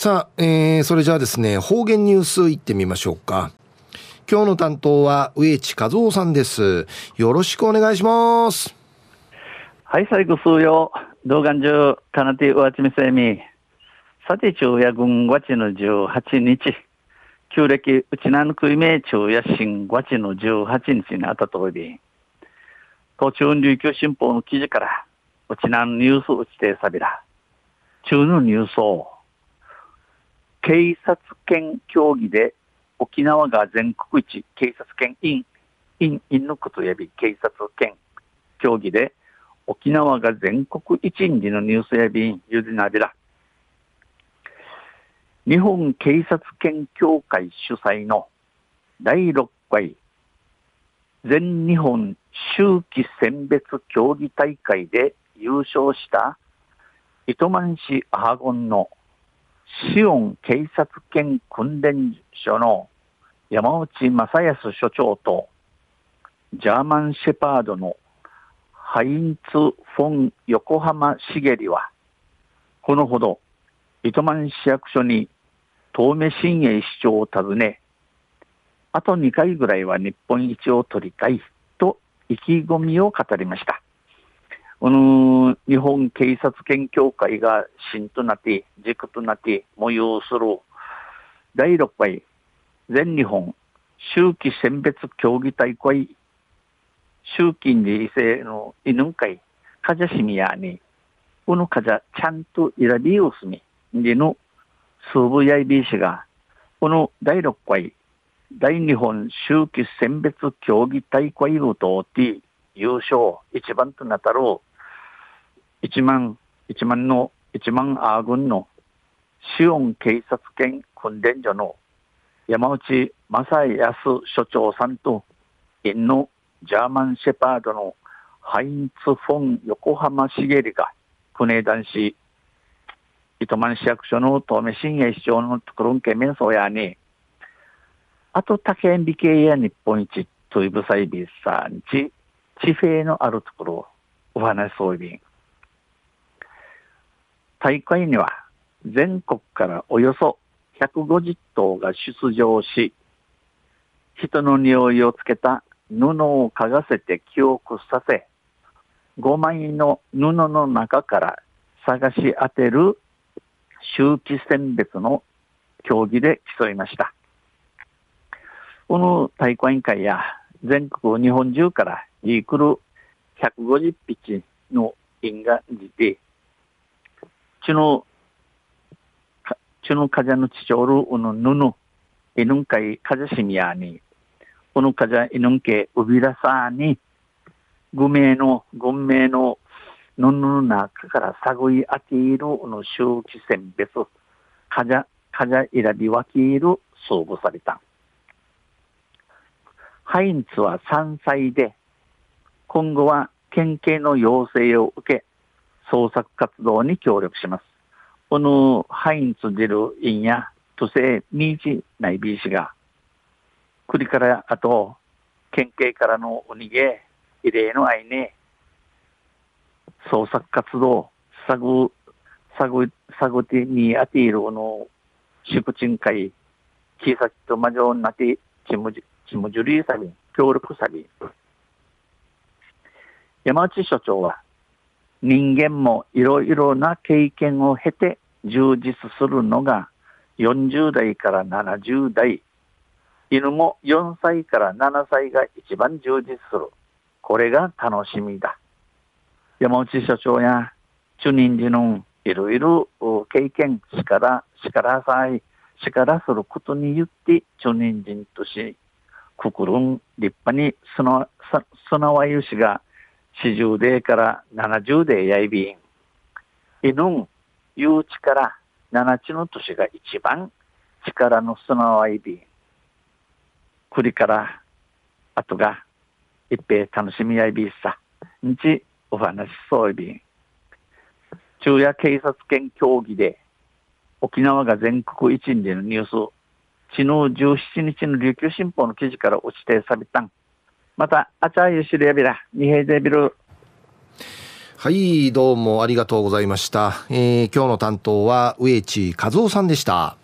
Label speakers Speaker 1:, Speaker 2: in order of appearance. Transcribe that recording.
Speaker 1: さあ、えー、それじゃあですね、方言ニュースいってみましょうか。今日の担当は植地和夫さんです。よろしくお願いします。
Speaker 2: はい、最後数曜、動画中、かなてうわちみせみ。さて、昼夜軍5月の18日、旧暦、うちなぬくいめ昼夜新5月の18日にあたとおり、途中琉球新報の記事から、うちなぬニュースうちてさびら。中のニュースを、警察権協議で沖縄が全国一警察権員、員、員のことやび警察権協議で沖縄が全国一員のニュースやびんゆでなびら。日本警察権協会主催の第6回全日本秋季選別競技大会で優勝した糸満市アーゴンのシオン警察犬訓練所の山内正康所長とジャーマンシェパードのハインツ・フォン横浜茂はこのほど糸満市役所に東目新栄市長を訪ねあと2回ぐらいは日本一を取りたいと意気込みを語りました。この日本警察権協会が芯となって、軸となって模様する。第6回全日本秋季選別競技大会秋季に異性の犬会かじゃしみやに、このかじゃちゃんと選びをすみ、でのスーブやいびしが、この第6回大日本秋季選別競技大会を通って優勝一番となったろう。1万、1万の、1万アー軍のシオン警察犬訓練所の山内正康所長さんと、インのジャーマンシェパードのハインツ・フォン横浜茂が、国男子、糸満市役所の東名新栄市長のところんけ面相やに、あと竹園美形や日本一というブサイビスさんち、地平のあるところ、お話そういびん。大会には全国からおよそ150頭が出場し、人の匂いをつけた布を嗅がせて記憶させ、5枚の布の中から探し当てる周期選別の競技で競いました。この大会委員会や全国日本中から来る150匹の因が出て、ちの、ちのかじゃのちちょるうぬぬぬ、いぬんかいかじゃしみやに、このかじゃいぬんけうびらさに、ぐめの、ぐめの、ぬぬの中から探いあているの周期選別、かじゃ、かじゃいらびわきいる相互された。ハインツは3歳で、今後は県警の要請を受け、捜索活動に協力します。このハインツ出る因や、都政ミーチ内ビー氏が、国からあと、県警からのお逃げ、異例の愛ね、捜索活動、探、探、探ってにあているこの、宿賃会、小さと魔女になって、ちむじ、ちむじゅりさび、協力さび。山内所長は、人間もいろいろな経験を経て充実するのが40代から70代。犬も4歳から7歳が一番充実する。これが楽しみだ。山内所長や主任寺のいろいろ経験、力、力さい、力することによって、主任人とし、くくるん立派にすな、すなわゆしが40デーから70デーやいびん。犬、誘致から七地の年が一番力の砂わいびん。栗から後が一平楽しみやいびんさ。んちお話しそういびん。昼夜警察権協議で沖縄が全国一位でのニュース、昨日17日の琉球新報の記事から落ちてさびたん。また、あちゃゆしるやびら、にへいでびる。
Speaker 1: はい、どうもありがとうございました。えー、今日の担当は植地和夫さんでした。